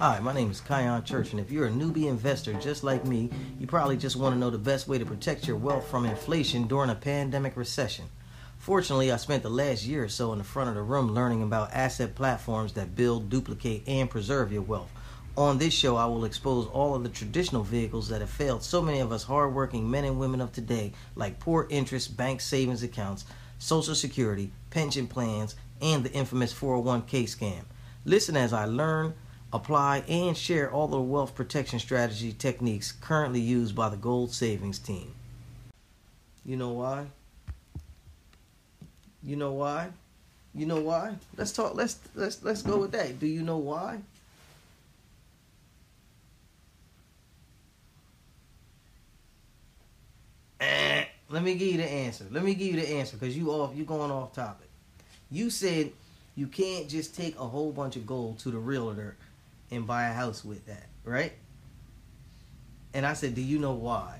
Hi, my name is Kion Church, and if you're a newbie investor just like me, you probably just want to know the best way to protect your wealth from inflation during a pandemic recession. Fortunately, I spent the last year or so in the front of the room learning about asset platforms that build, duplicate, and preserve your wealth. On this show, I will expose all of the traditional vehicles that have failed so many of us hardworking men and women of today, like poor interest bank savings accounts, Social Security, pension plans, and the infamous 401k scam. Listen as I learn apply, and share all the wealth protection strategy techniques currently used by the Gold Savings Team. You know why? You know why? You know why? Let's talk. Let's let's let's go with that. Do you know why? Eh, let me give you the answer. Let me give you the answer because you off. You going off topic. You said you can't just take a whole bunch of gold to the realtor and buy a house with that, right? And I said, Do you know why?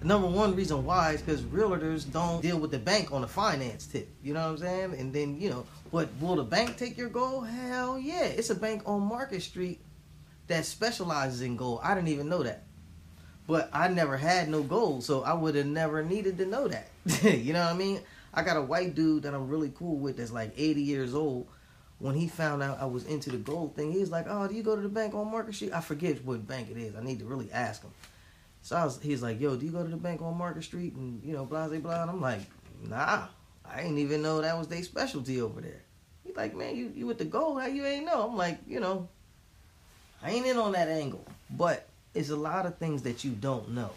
The Number one reason why is because realtors don't deal with the bank on the finance tip. You know what I'm saying? And then, you know, but will the bank take your gold? Hell yeah. It's a bank on Market Street that specializes in gold. I didn't even know that. But I never had no gold, so I would have never needed to know that. you know what I mean? I got a white dude that I'm really cool with that's like 80 years old when he found out I was into the gold thing, he was like, "Oh, do you go to the bank on Market Street?" I forget what bank it is. I need to really ask him. So I was, he's like, "Yo, do you go to the bank on Market Street?" And you know, blah blah blah. And I'm like, "Nah, I ain't even know that was their specialty over there." He's like, "Man, you you with the gold? How you ain't know?" I'm like, you know, I ain't in on that angle, but it's a lot of things that you don't know.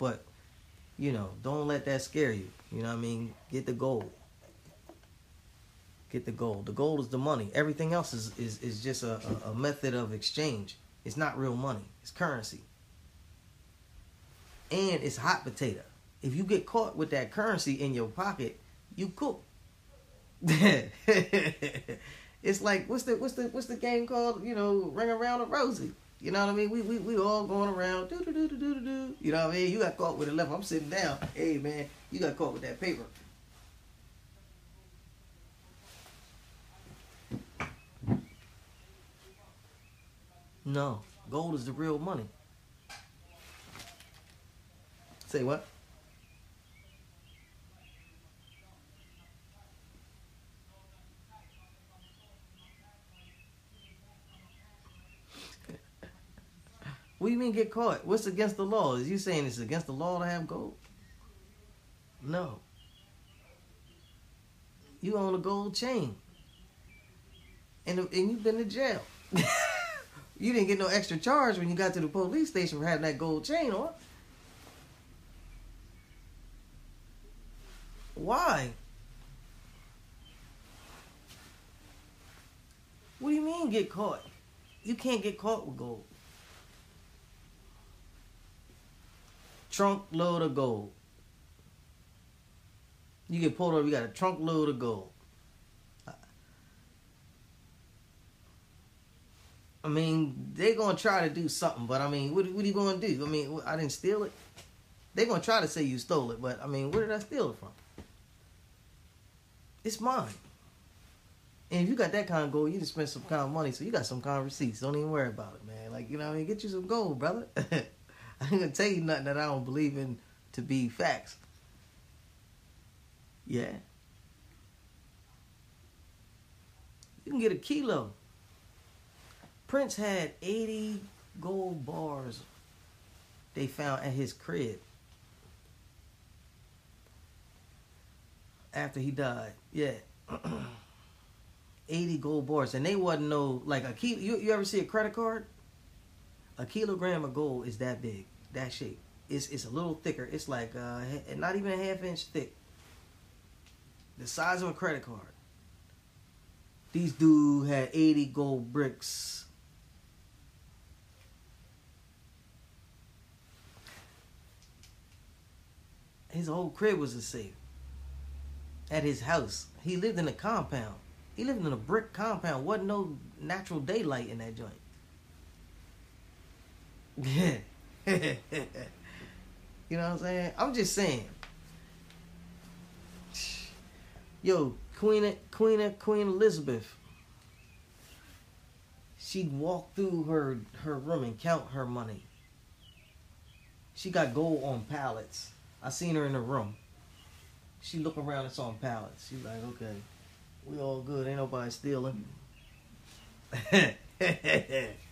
But you know, don't let that scare you. You know what I mean? Get the gold get the gold. The gold is the money. Everything else is is, is just a, a, a method of exchange. It's not real money. It's currency. And it's hot potato. If you get caught with that currency in your pocket, you cook. it's like what's the what's the what's the game called? You know, ring around a rosy. You know what I mean? We we, we all going around do do do do do do. You know what I mean? You got caught with a left. I'm sitting down. Hey man, you got caught with that paper. No, gold is the real money. Say what? what do you mean get caught? What's against the law? Is you saying it's against the law to have gold? No. You own a gold chain. And, and you've been to jail. You didn't get no extra charge when you got to the police station for having that gold chain on. Why? What do you mean get caught? You can't get caught with gold. Trunk load of gold. You get pulled over, you got a trunk load of gold. I mean, they're gonna try to do something, but I mean, what, what are you gonna do? I mean, I didn't steal it. They're gonna try to say you stole it, but I mean, where did I steal it from? It's mine. And if you got that kind of gold, you just spend some kind of money, so you got some kind of receipts. Don't even worry about it, man. Like you know, I mean, get you some gold, brother. I ain't gonna tell you nothing that I don't believe in to be facts. Yeah. You can get a kilo. Prince had 80 gold bars they found at his crib after he died. Yeah. 80 gold bars. And they wasn't no, like a key, You, you ever see a credit card? A kilogram of gold is that big, that shape. It's, it's a little thicker. It's like uh, not even a half inch thick. The size of a credit card. These dude had 80 gold bricks his whole crib was a safe. At his house, he lived in a compound. He lived in a brick compound. wasn't no natural daylight in that joint. Yeah. you know what I'm saying? I'm just saying. Yo, Queen Queen Queen Elizabeth. she'd walk through her her room and count her money. She got gold on pallets. I seen her in the room. She look around, it's on pallets. She like, okay, we all good. Ain't nobody stealing.